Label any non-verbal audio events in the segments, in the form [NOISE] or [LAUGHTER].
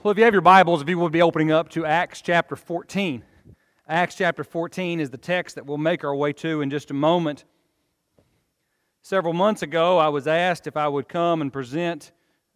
Well, if you have your Bibles, if you will be opening up to Acts chapter 14. Acts chapter 14 is the text that we'll make our way to in just a moment. Several months ago, I was asked if I would come and present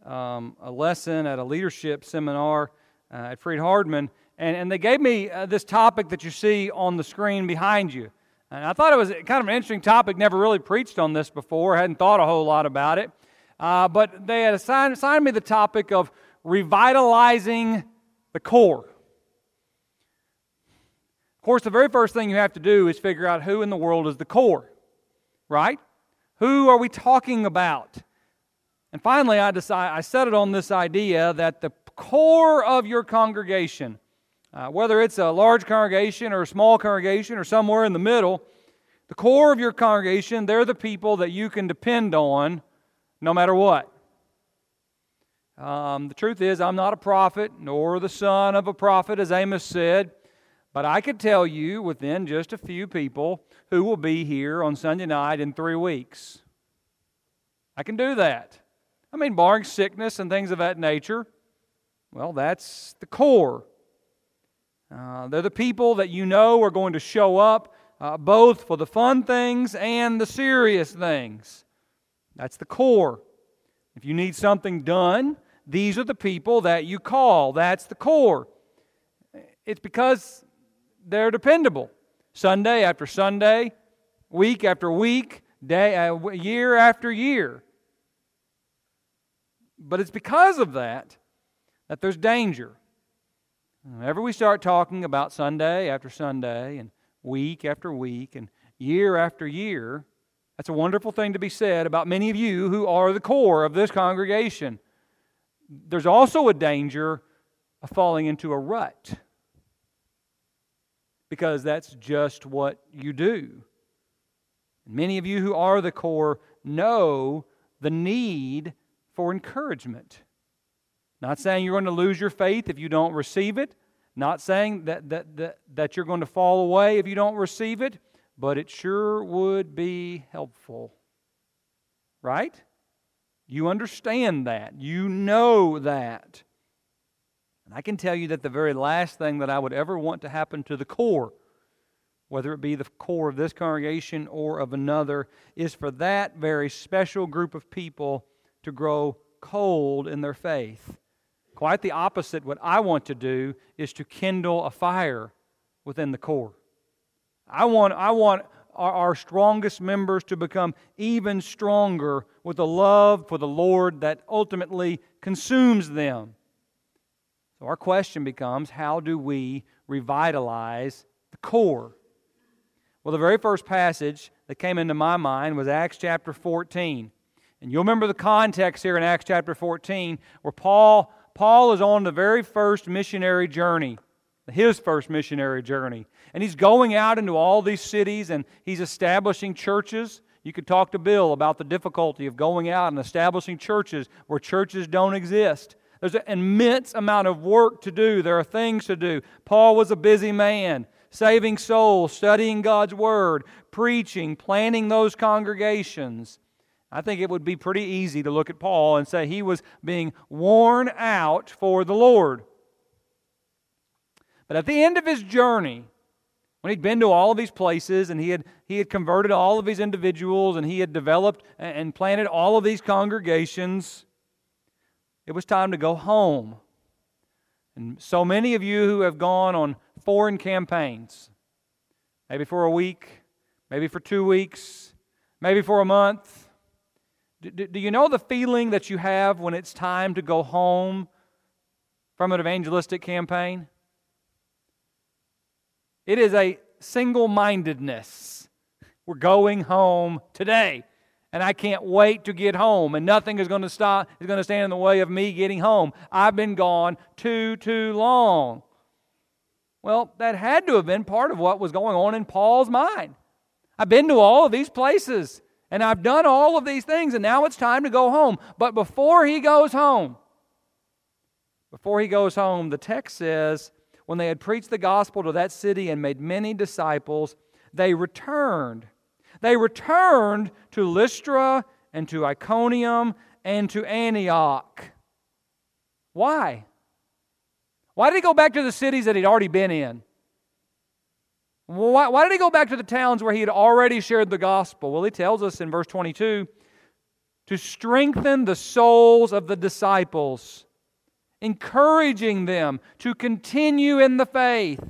um, a lesson at a leadership seminar uh, at Freed Hardeman, and, and they gave me uh, this topic that you see on the screen behind you. And I thought it was kind of an interesting topic, never really preached on this before, hadn't thought a whole lot about it. Uh, but they had assigned, assigned me the topic of revitalizing the core. Of course, the very first thing you have to do is figure out who in the world is the core, right? Who are we talking about? And finally, I, decide, I settled on this idea that the core of your congregation, uh, whether it's a large congregation or a small congregation or somewhere in the middle, the core of your congregation, they're the people that you can depend on no matter what. Um, the truth is, I'm not a prophet, nor the son of a prophet, as Amos said, but I could tell you within just a few people who will be here on Sunday night in three weeks. I can do that. I mean, barring sickness and things of that nature, well, that's the core. Uh, they're the people that you know are going to show up uh, both for the fun things and the serious things. That's the core. If you need something done, these are the people that you call. That's the core. It's because they're dependable. Sunday after Sunday, week after week, day, uh, year after year. But it's because of that that there's danger. Whenever we start talking about Sunday after Sunday and week after week and year after year, that's a wonderful thing to be said about many of you who are the core of this congregation. There's also a danger of falling into a rut because that's just what you do. Many of you who are the core know the need for encouragement. Not saying you're going to lose your faith if you don't receive it, not saying that, that, that, that you're going to fall away if you don't receive it, but it sure would be helpful. Right? You understand that. You know that. And I can tell you that the very last thing that I would ever want to happen to the core, whether it be the core of this congregation or of another, is for that very special group of people to grow cold in their faith. Quite the opposite, what I want to do is to kindle a fire within the core. I want, I want our, our strongest members to become even stronger with a love for the Lord that ultimately consumes them. So, our question becomes how do we revitalize the core? Well, the very first passage that came into my mind was Acts chapter 14. And you'll remember the context here in Acts chapter 14 where Paul, Paul is on the very first missionary journey his first missionary journey. And he's going out into all these cities and he's establishing churches. You could talk to Bill about the difficulty of going out and establishing churches where churches don't exist. There's an immense amount of work to do, there are things to do. Paul was a busy man, saving souls, studying God's Word, preaching, planning those congregations. I think it would be pretty easy to look at Paul and say he was being worn out for the Lord. But at the end of his journey, when he'd been to all of these places and he had, he had converted all of these individuals and he had developed and planted all of these congregations, it was time to go home. And so many of you who have gone on foreign campaigns, maybe for a week, maybe for two weeks, maybe for a month, do, do you know the feeling that you have when it's time to go home from an evangelistic campaign? It is a single mindedness. We're going home today. And I can't wait to get home. And nothing is going to stop, is going to stand in the way of me getting home. I've been gone too, too long. Well, that had to have been part of what was going on in Paul's mind. I've been to all of these places and I've done all of these things, and now it's time to go home. But before he goes home, before he goes home, the text says when they had preached the gospel to that city and made many disciples, they returned. They returned to Lystra and to Iconium and to Antioch. Why? Why did he go back to the cities that he'd already been in? Why, why did he go back to the towns where he had already shared the gospel? Well, he tells us in verse 22 to strengthen the souls of the disciples, encouraging them to continue in the faith,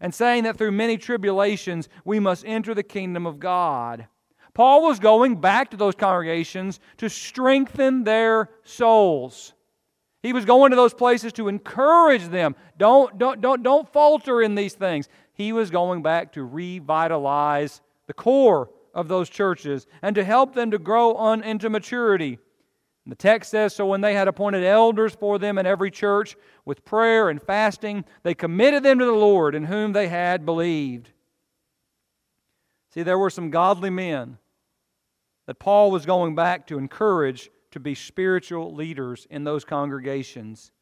and saying that through many tribulations we must enter the kingdom of God. Paul was going back to those congregations to strengthen their souls. He was going to those places to encourage them. Don't, don't, don't, don't falter in these things. He was going back to revitalize the core of those churches and to help them to grow on into maturity. The text says So when they had appointed elders for them in every church with prayer and fasting, they committed them to the Lord in whom they had believed. See, there were some godly men that Paul was going back to encourage to be spiritual leaders in those congregations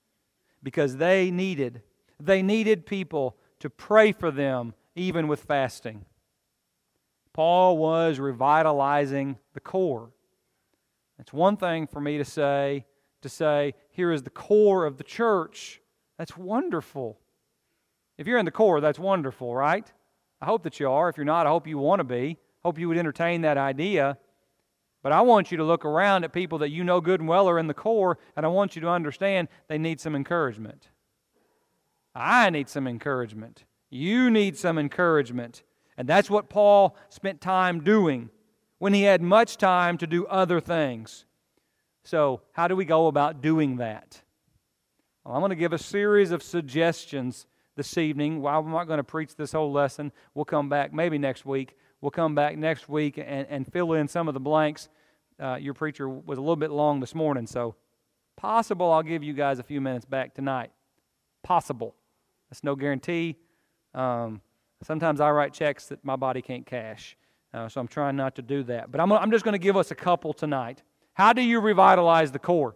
because they needed they needed people to pray for them even with fasting. Paul was revitalizing the core. It's one thing for me to say to say here is the core of the church. That's wonderful. If you're in the core, that's wonderful, right? I hope that you are. If you're not, I hope you want to be. Hope you would entertain that idea. But I want you to look around at people that you know good and well are in the core, and I want you to understand they need some encouragement. I need some encouragement. You need some encouragement. And that's what Paul spent time doing when he had much time to do other things. So, how do we go about doing that? Well, I'm going to give a series of suggestions this evening. While I'm not going to preach this whole lesson, we'll come back maybe next week We'll come back next week and, and fill in some of the blanks. Uh, your preacher was a little bit long this morning, so possible I'll give you guys a few minutes back tonight. Possible. That's no guarantee. Um, sometimes I write checks that my body can't cash, uh, so I'm trying not to do that. But I'm, I'm just going to give us a couple tonight. How do you revitalize the core?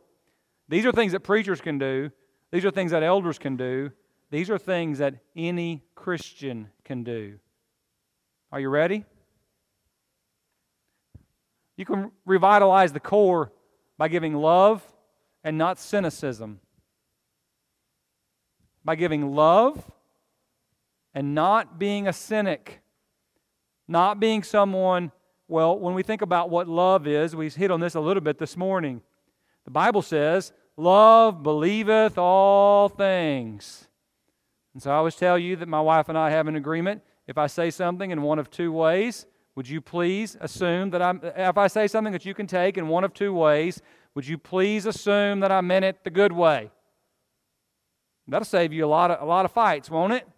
These are things that preachers can do, these are things that elders can do, these are things that any Christian can do. Are you ready? You can revitalize the core by giving love and not cynicism. By giving love and not being a cynic. Not being someone, well, when we think about what love is, we hit on this a little bit this morning. The Bible says, Love believeth all things. And so I always tell you that my wife and I have an agreement. If I say something in one of two ways, would you please assume that I'm, if I say something that you can take in one of two ways, would you please assume that I meant it the good way? That'll save you a lot of, a lot of fights, won't it?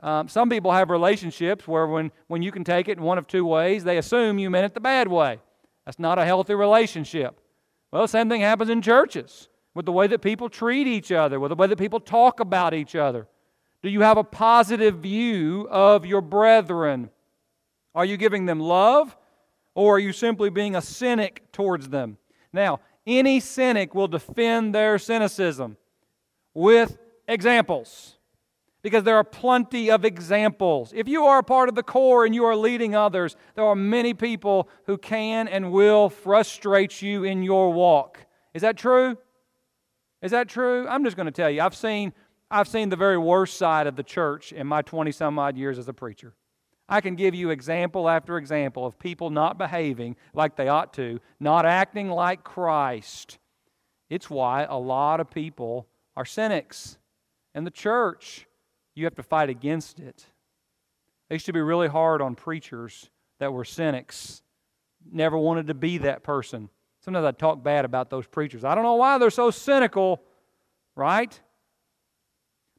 Um, some people have relationships where when, when you can take it in one of two ways, they assume you meant it the bad way. That's not a healthy relationship. Well, the same thing happens in churches with the way that people treat each other, with the way that people talk about each other. Do you have a positive view of your brethren? Are you giving them love or are you simply being a cynic towards them? Now, any cynic will defend their cynicism with examples because there are plenty of examples. If you are a part of the core and you are leading others, there are many people who can and will frustrate you in your walk. Is that true? Is that true? I'm just going to tell you. I've seen I've seen the very worst side of the church in my 20 some odd years as a preacher. I can give you example after example of people not behaving like they ought to, not acting like Christ. It's why a lot of people are cynics. In the church, you have to fight against it. They used to be really hard on preachers that were cynics, never wanted to be that person. Sometimes I talk bad about those preachers. I don't know why they're so cynical, right?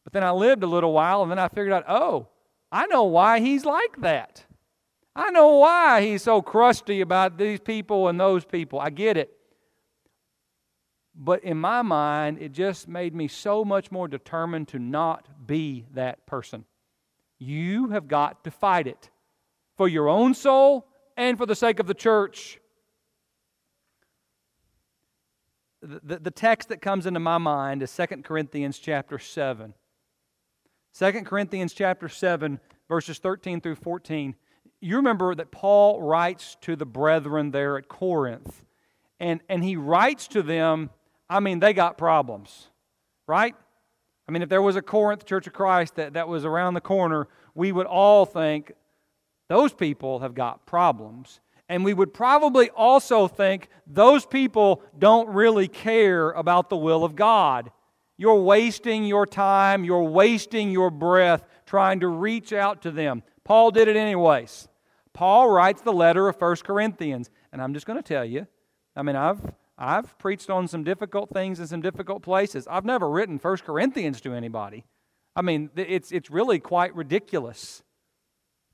But then I lived a little while and then I figured out, oh, I know why he's like that. I know why he's so crusty about these people and those people. I get it. But in my mind, it just made me so much more determined to not be that person. You have got to fight it for your own soul and for the sake of the church. The, the, the text that comes into my mind is 2 Corinthians chapter 7. 2 Corinthians chapter 7, verses 13 through 14. You remember that Paul writes to the brethren there at Corinth. And, and he writes to them, I mean, they got problems, right? I mean, if there was a Corinth Church of Christ that, that was around the corner, we would all think those people have got problems. And we would probably also think those people don't really care about the will of God. You're wasting your time, you're wasting your breath trying to reach out to them. Paul did it anyways. Paul writes the letter of 1 Corinthians. And I'm just going to tell you, I mean, I've, I've preached on some difficult things in some difficult places. I've never written 1 Corinthians to anybody. I mean, it's, it's really quite ridiculous,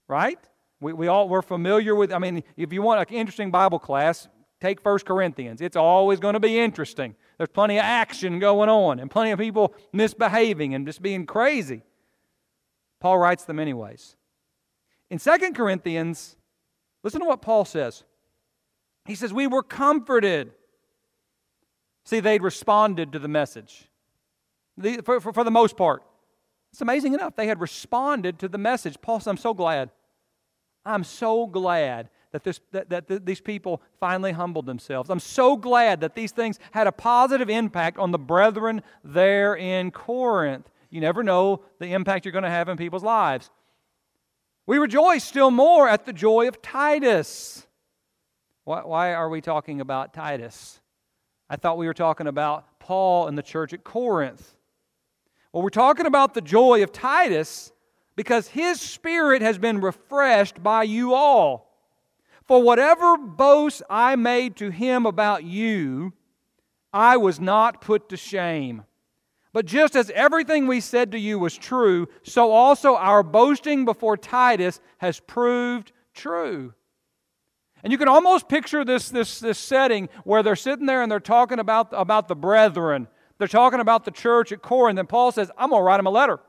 right? We, we all, we're familiar with, I mean, if you want an interesting Bible class, take 1 Corinthians. It's always going to be interesting. There's plenty of action going on and plenty of people misbehaving and just being crazy. Paul writes them anyways. In 2 Corinthians, listen to what Paul says. He says, We were comforted. See, they'd responded to the message the, for, for, for, the most part. It's amazing enough. They had responded to the message. Paul says, I'm so glad. I'm so glad that, this, that, that these people finally humbled themselves. I'm so glad that these things had a positive impact on the brethren there in Corinth. You never know the impact you're going to have in people's lives. We rejoice still more at the joy of Titus. Why, why are we talking about Titus? I thought we were talking about Paul and the church at Corinth. Well, we're talking about the joy of Titus because his spirit has been refreshed by you all. For whatever boast I made to him about you, I was not put to shame. But just as everything we said to you was true, so also our boasting before Titus has proved true. And you can almost picture this, this, this setting where they're sitting there and they're talking about, about the brethren. They're talking about the church at Corinth. And then Paul says, I'm going to write them a letter.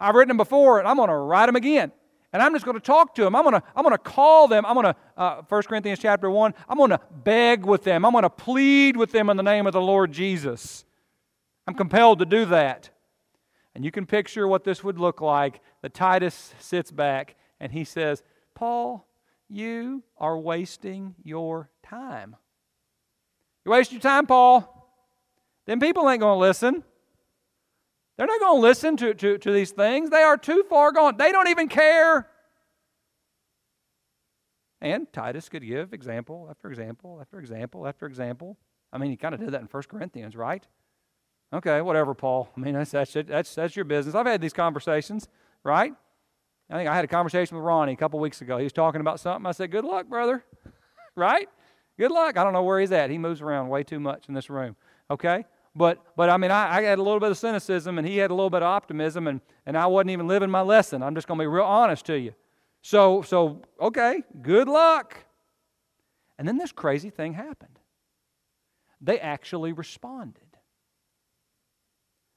I've written them before, and I'm going to write them again. And I'm just going to talk to them. I'm going to, I'm going to call them. I'm going to, uh, 1 Corinthians chapter 1, I'm going to beg with them. I'm going to plead with them in the name of the Lord Jesus. I'm compelled to do that. And you can picture what this would look like. The Titus sits back and he says, Paul, you are wasting your time. You waste your time, Paul. Then people ain't going to listen. They're not going to listen to, to, to these things. They are too far gone. They don't even care. And Titus could give example after example after example after example. I mean, he kind of did that in 1 Corinthians, right? Okay, whatever, Paul. I mean, that's, that's, that's, that's your business. I've had these conversations, right? I think I had a conversation with Ronnie a couple weeks ago. He was talking about something. I said, Good luck, brother. [LAUGHS] right? Good luck. I don't know where he's at. He moves around way too much in this room. Okay? But, but I mean, I, I had a little bit of cynicism and he had a little bit of optimism, and, and I wasn't even living my lesson. I'm just going to be real honest to you. So, so, okay, good luck. And then this crazy thing happened. They actually responded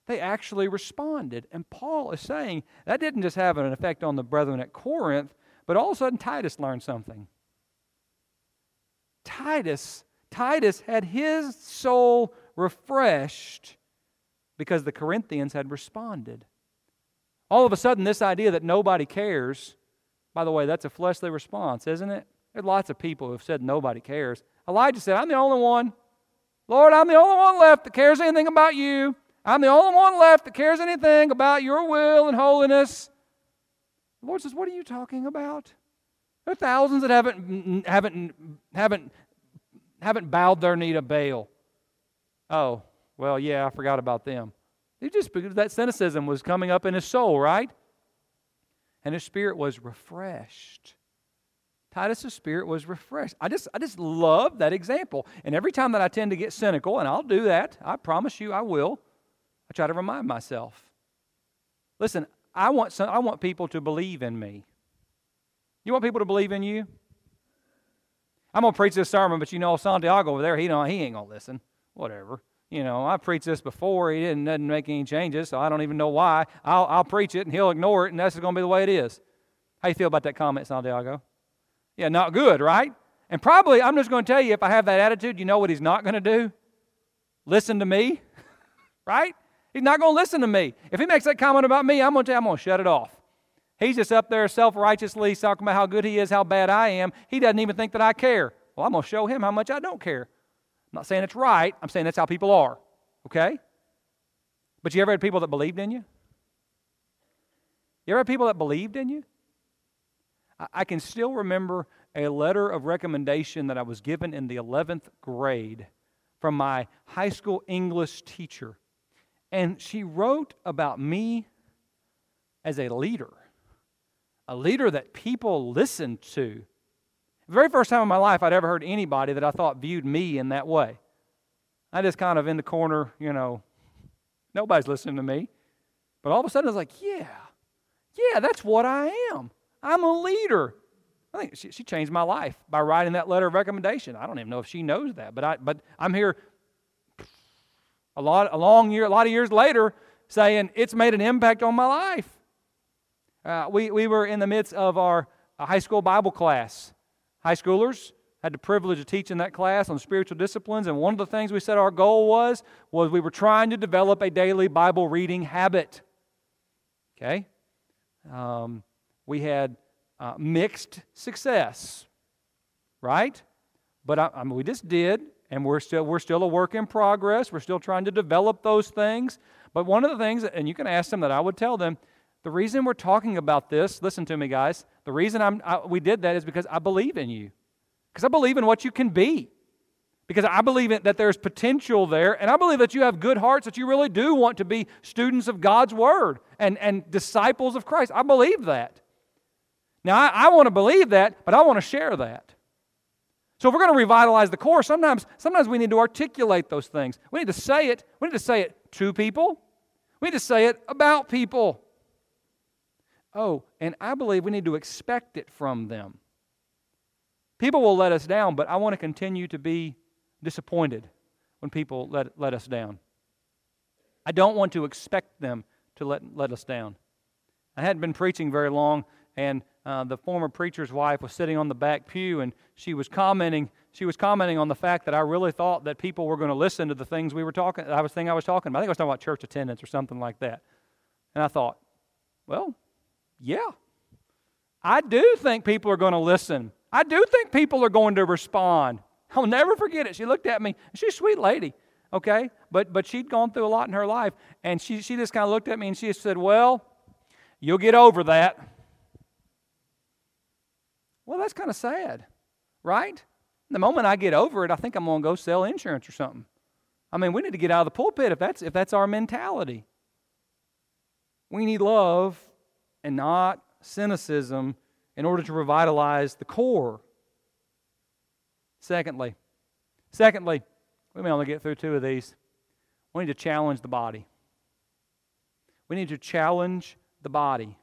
they actually responded. And Paul is saying that didn't just have an effect on the brethren at Corinth, but all of a sudden Titus learned something. Titus, Titus had his soul refreshed because the Corinthians had responded. All of a sudden, this idea that nobody cares, by the way, that's a fleshly response, isn't it? There are lots of people who have said nobody cares. Elijah said, I'm the only one. Lord, I'm the only one left that cares anything about you. I'm the only one left that cares anything about your will and holiness. The Lord says, What are you talking about? There are thousands that haven't, haven't, haven't, haven't bowed their knee to Baal. Oh, well, yeah, I forgot about them. He just that cynicism was coming up in his soul, right? And his spirit was refreshed. Titus's spirit was refreshed. I just, I just love that example. And every time that I tend to get cynical, and I'll do that, I promise you I will, try to remind myself. Listen, I want, some, I want people to believe in me. You want people to believe in you? I'm going to preach this sermon, but you know, Santiago over there, he, don't, he ain't going to listen. Whatever. You know, I preached this before. He didn't, didn't make any changes, so I don't even know why. I'll, I'll preach it, and he'll ignore it, and that's going to be the way it is. How you feel about that comment, Santiago? Yeah, not good, right? And probably, I'm just going to tell you, if I have that attitude, you know what he's not going to do? Listen to me, [LAUGHS] right? He's not going to listen to me. If he makes that comment about me, I'm going to tell I'm going to shut it off. He's just up there self righteously talking about how good he is, how bad I am. He doesn't even think that I care. Well, I'm going to show him how much I don't care. I'm not saying it's right, I'm saying that's how people are. Okay? But you ever had people that believed in you? You ever had people that believed in you? I can still remember a letter of recommendation that I was given in the 11th grade from my high school English teacher. And she wrote about me as a leader, a leader that people listened to. The very first time in my life I'd ever heard anybody that I thought viewed me in that way. I just kind of in the corner, you know, nobody's listening to me. But all of a sudden I was like, yeah, yeah, that's what I am. I'm a leader. I think she, she, changed my life by writing that letter of recommendation. I don't even know if she knows that, but I but I'm here a lot a long year, a lot of years later, saying it's made an impact on my life. Uh, we we were in the midst of our high school Bible class. High schoolers had the privilege of teaching that class on spiritual disciplines, and one of the things we said our goal was was we were trying to develop a daily Bible reading habit. Okay, um, we had uh, mixed success, right? But I, I mean, we just did, and we're still we're still a work in progress. We're still trying to develop those things. But one of the things, and you can ask them that I would tell them, the reason we're talking about this, listen to me, guys. The reason I'm, I, we did that is because I believe in you, because I believe in what you can be, because I believe in, that there's potential there, and I believe that you have good hearts, that you really do want to be students of God's Word and, and disciples of Christ. I believe that. Now, I, I want to believe that, but I want to share that. So if we're going to revitalize the core, sometimes, sometimes we need to articulate those things. We need to say it. We need to say it to people. We need to say it about people. Oh, and I believe we need to expect it from them. People will let us down, but I want to continue to be disappointed when people let, let us down. I don't want to expect them to let, let us down. I hadn't been preaching very long, and uh, the former preacher's wife was sitting on the back pew and she was commenting she was commenting on the fact that I really thought that people were going to listen to the things we were talking I was thinking I was talking about. I think I was talking about church attendance or something like that. And I thought, well, yeah. I do think people are going to listen. I do think people are going to respond. I'll never forget it. She looked at me. She's a sweet lady, okay? But but she'd gone through a lot in her life, and she she just kind of looked at me and she said, "Well, you'll get over that." Well, that's kind of sad, right? The moment I get over it, I think I'm going to go sell insurance or something. I mean, we need to get out of the pulpit if that's if that's our mentality. We need love and not cynicism in order to revitalize the core. Secondly, secondly, we may only get through two of these. We need to challenge the body. We need to challenge the body.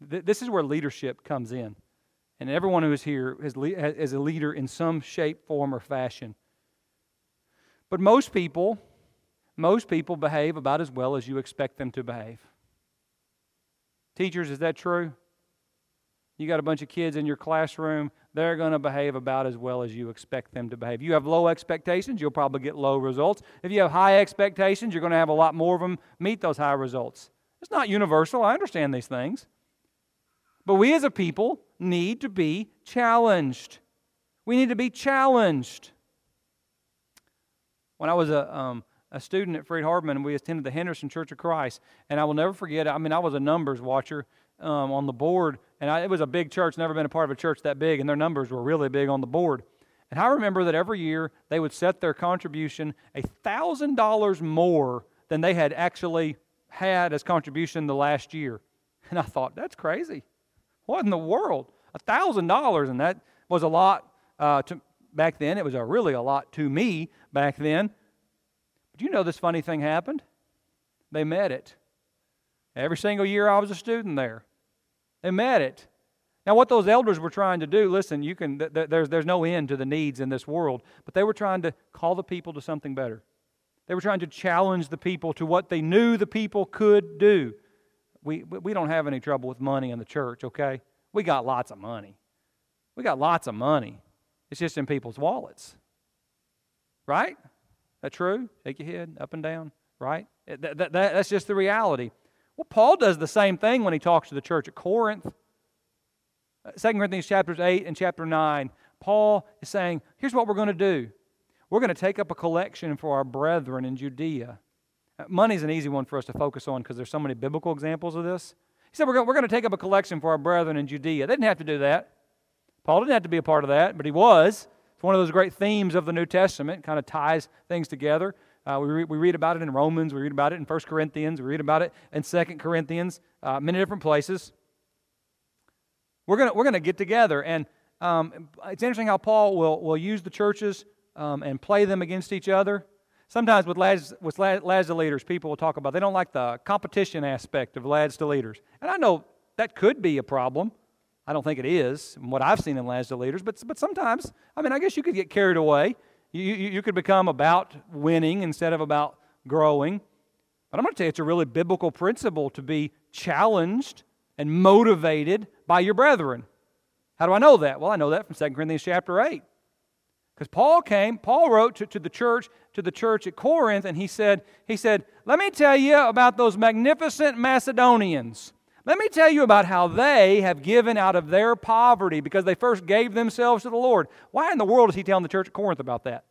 This is where leadership comes in. And everyone who is here is, a leader in some shape, form, or fashion. But most people, most people behave about as well as you expect them to behave. Teachers, is that true? You got a bunch of kids in your classroom, they're going to behave about as well as you expect them to behave. You have low expectations, you'll probably get low results. If you have high expectations, you're going to have a lot more of them meet those high results. It's not universal. I understand these things. But we as a people need to be challenged. We need to be challenged. When I was a, um, a student at Freed Hardeman, we attended the Henderson Church of Christ, and I will never forget. I mean, I was a numbers watcher um, on the board, and I, it was a big church. Never been a part of a church that big, and their numbers were really big on the board. And I remember that every year they would set their contribution a thousand dollars more than they had actually had as contribution the last year. And I thought, that's crazy. What in the world? A thousand dollars, and that was a lot uh, to back then. It was a really a lot to me back then. But you know, this funny thing happened. They met it. Every single year I was a student there. They met it. Now, what those elders were trying to do, listen, you can, th- th- there's, there's no end to the needs in this world, but they were trying to call the people to something better. They were trying to challenge the people to what they knew the people could do. We, we don't have any trouble with money in the church, okay? We got lots of money. We got lots of money. It's just in people's wallets. Right? That true? Shake your head up and down. Right? That, that, that, that's just the reality. Well, Paul does the same thing when he talks to the church at Corinth. 2 uh, Corinthians chapters 8 and chapter 9, Paul is saying, here's what we're going to do. We're going to take up a collection for our brethren in Judea money's an easy one for us to focus on because there's so many biblical examples of this. He said, We're going to take up a collection for our brethren in Judea. They didn't have to do that. Paul didn't have to be a part of that, but he was. It's one of those great themes of the New Testament, kind of ties things together. Uh, we, re- we read about it in Romans, we read about it in 1 Corinthians, we read about it in 2 Corinthians, uh, many different places. We're going we're gonna get together, and um, it's interesting how Paul will, will use the churches um, and play them against each other. Sometimes with lads, with lads to leaders, people will talk about they don't like the competition aspect of lads to leaders. And I know that could be a problem. I don't think it is, what I've seen in lads to leaders, but, but sometimes, I mean, I guess you could get carried away. You, you, you could become about winning instead of about growing. But I'm going to tell you, it's a really biblical principle to be challenged and motivated by your brethren. How do I know that? Well, I know that from 2 Corinthians chapter 8. Because Paul came, Paul wrote to, to the church, to the church at Corinth, and he said, he said, Let me tell you about those magnificent Macedonians. Let me tell you about how they have given out of their poverty because they first gave themselves to the Lord. Why in the world is he telling the church at Corinth about that?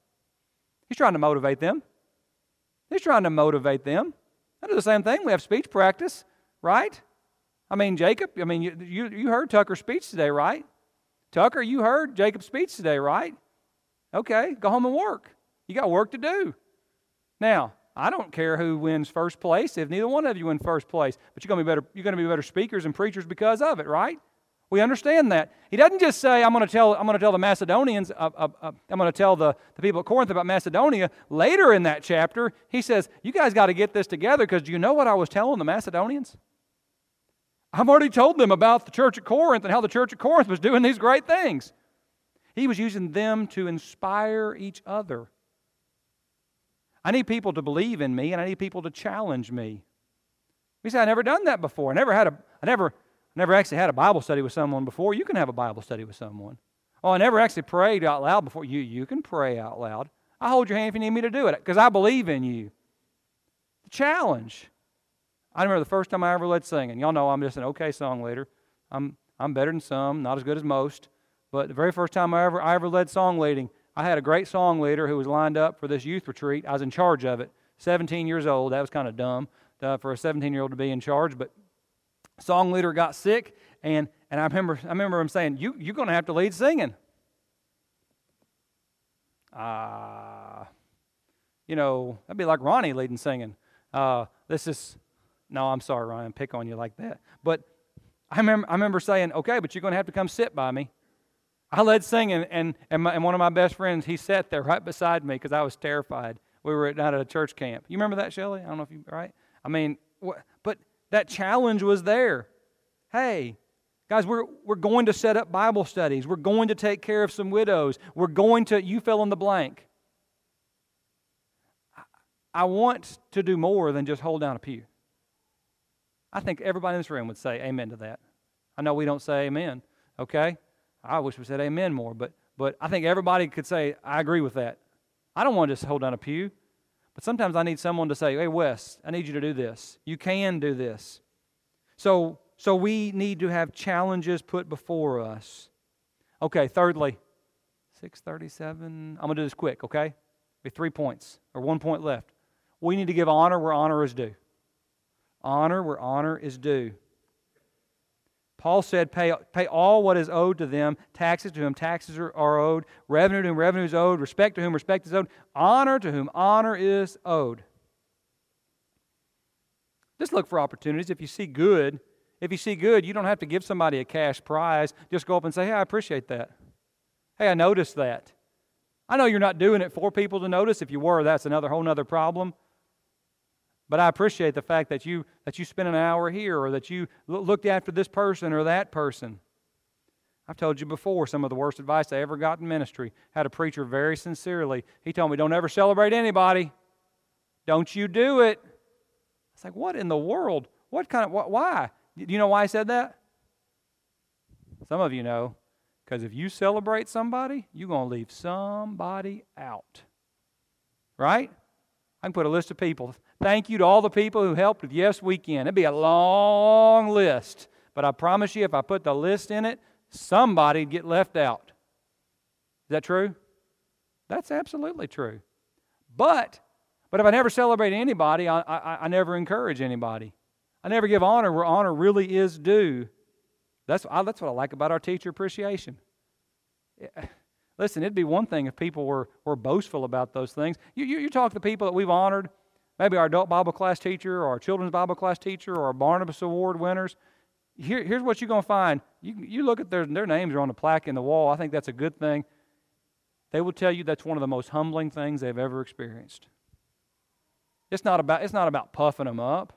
He's trying to motivate them. He's trying to motivate them. I do the same thing. We have speech practice, right? I mean, Jacob, I mean, you, you, you heard Tucker's speech today, right? Tucker, you heard Jacob's speech today, right? Okay, go home and work. You got work to do. Now, I don't care who wins first place if neither one of you win first place, but you're going to be better, you're going to be better speakers and preachers because of it, right? We understand that. He doesn't just say, I'm going to tell, I'm going to tell the Macedonians, uh, uh, uh, I'm going to tell the, the people at Corinth about Macedonia. Later in that chapter, he says, You guys got to get this together because do you know what I was telling the Macedonians? I've already told them about the church at Corinth and how the church at Corinth was doing these great things. He was using them to inspire each other. I need people to believe in me and I need people to challenge me. He said, I never done that before. I never had a I never never actually had a Bible study with someone before. You can have a Bible study with someone. Oh, I never actually prayed out loud before. You you can pray out loud. I hold your hand if you need me to do it because I believe in you. The challenge. I remember the first time I ever led singing. Y'all know I'm just an okay song leader. I'm I'm better than some, not as good as most. But the very first time I ever, I ever led song leading, I had a great song leader who was lined up for this youth retreat. I was in charge of it. 17 years old. That was kind of dumb uh, for a 17 year old to be in charge. But song leader got sick, and, and I remember I remember him saying, "You you're going to have to lead singing." Uh, you know that'd be like Ronnie leading singing. Uh, this is no, I'm sorry, Ryan, pick on you like that. But I remember I remember saying, "Okay, but you're going to have to come sit by me." I led singing, and, and, my, and one of my best friends, he sat there right beside me because I was terrified. We were at, at a church camp. You remember that, Shelley? I don't know if you, right? I mean, but that challenge was there. Hey, guys, we're, we're going to set up Bible studies. We're going to take care of some widows. We're going to, you fill in the blank. I want to do more than just hold down a pew. I think everybody in this room would say amen to that. I know we don't say amen, okay? I wish we said amen more, but, but I think everybody could say, I agree with that. I don't want to just hold down a pew, but sometimes I need someone to say, hey, Wes, I need you to do this. You can do this. So, so we need to have challenges put before us. Okay, thirdly, 637. I'm going to do this quick, okay? Have three points, or one point left. We need to give honor where honor is due. Honor where honor is due. Paul said, pay, pay all what is owed to them, taxes to whom taxes are, are owed, revenue to whom revenue is owed, respect to whom respect is owed, honor to whom honor is owed. Just look for opportunities. If you see good, if you see good, you don't have to give somebody a cash prize. Just go up and say, hey, I appreciate that. Hey, I noticed that. I know you're not doing it for people to notice. If you were, that's another whole other problem. But I appreciate the fact that you, that you spent an hour here or that you looked after this person or that person. I've told you before some of the worst advice I ever got in ministry. Had a preacher very sincerely. He told me, Don't ever celebrate anybody. Don't you do it. It's like, what in the world? What kind of, why? Do you know why I said that? Some of you know. Because if you celebrate somebody, you're going to leave somebody out. Right? I can put a list of people. Thank you to all the people who helped with Yes Weekend. It'd be a long list, but I promise you, if I put the list in it, somebody'd get left out. Is that true? That's absolutely true. But But if I never celebrate anybody, I, I, I never encourage anybody. I never give honor where honor really is due. That's, I, that's what I like about our teacher appreciation. Listen, it'd be one thing if people were, were boastful about those things. You, you, you talk to people that we've honored, maybe our adult Bible class teacher or our children's Bible class teacher or our Barnabas Award winners. Here, here's what you're going to find. You, you look at their, their names are on the plaque in the wall. I think that's a good thing. They will tell you that's one of the most humbling things they've ever experienced. It's not about, it's not about puffing them up.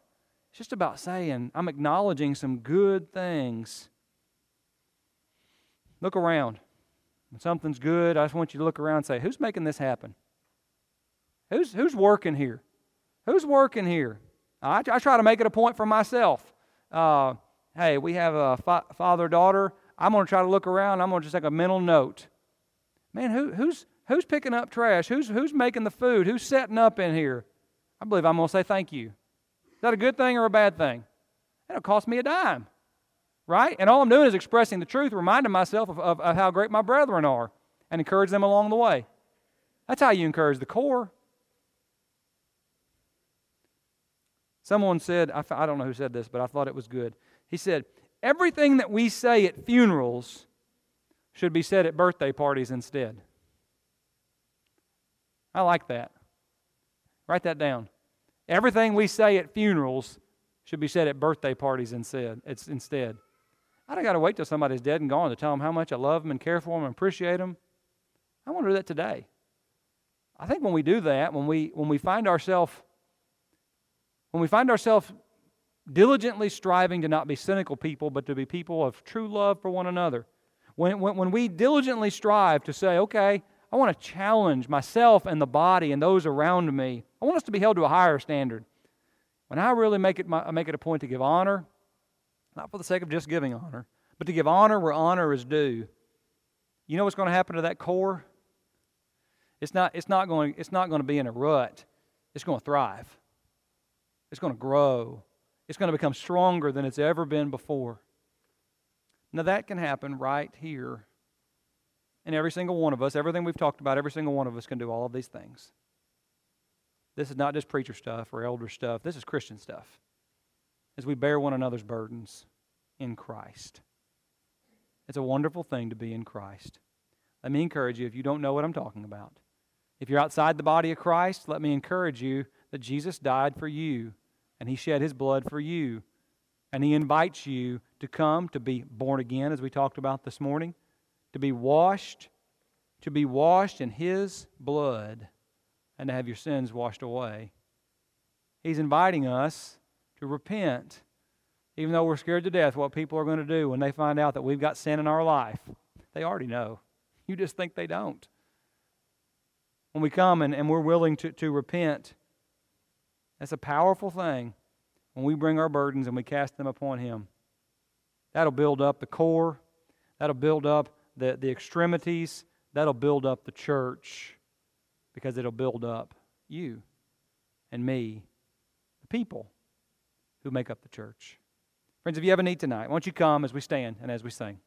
It's just about saying, I'm acknowledging some good things. Look around. When something's good, I just want you to look around and say, Who's making this happen? Who's, who's working here? Who's working here? I, I try to make it a point for myself. Uh, hey, we have a fa- father daughter. I'm going to try to look around. I'm going to just take a mental note. Man, who, who's, who's picking up trash? Who's, who's making the food? Who's setting up in here? I believe I'm going to say thank you. Is that a good thing or a bad thing? It'll cost me a dime, right? And all I'm doing is expressing the truth, reminding myself of, of, of how great my brethren are, and encourage them along the way. That's how you encourage the core. Someone said, I, I don't know who said this, but I thought it was good. He said, Everything that we say at funerals should be said at birthday parties instead. I like that. Write that down. Everything we say at funerals should be said at birthday parties instead. It's instead. I don't got to wait till somebody's dead and gone to tell them how much I love them and care for them and appreciate them. I want to do that today. I think when we do that, when we when we find ourselves when we find ourselves diligently striving to not be cynical people, but to be people of true love for one another, when, when, when we diligently strive to say, okay, I want to challenge myself and the body and those around me. I want us to be held to a higher standard. When I really make it, my, make it a point to give honor, not for the sake of just giving honor, but to give honor where honor is due, you know what's going to happen to that core? It's not, it's not, going, it's not going to be in a rut. It's going to thrive. It's going to grow. It's going to become stronger than it's ever been before. Now, that can happen right here and every single one of us, everything we've talked about, every single one of us can do all of these things. This is not just preacher stuff or elder stuff, this is Christian stuff. As we bear one another's burdens in Christ. It's a wonderful thing to be in Christ. Let me encourage you if you don't know what I'm talking about. If you're outside the body of Christ, let me encourage you that Jesus died for you and he shed his blood for you. And he invites you to come to be born again, as we talked about this morning to be washed, to be washed in His blood, and to have your sins washed away. He's inviting us to repent, even though we're scared to death what people are going to do when they find out that we've got sin in our life. They already know. You just think they don't. When we come and, and we're willing to, to repent, that's a powerful thing when we bring our burdens and we cast them upon Him. That'll build up the core, that'll build up the, the extremities, that'll build up the church because it'll build up you and me, the people who make up the church. Friends, if you have a need tonight, why don't you come as we stand and as we sing?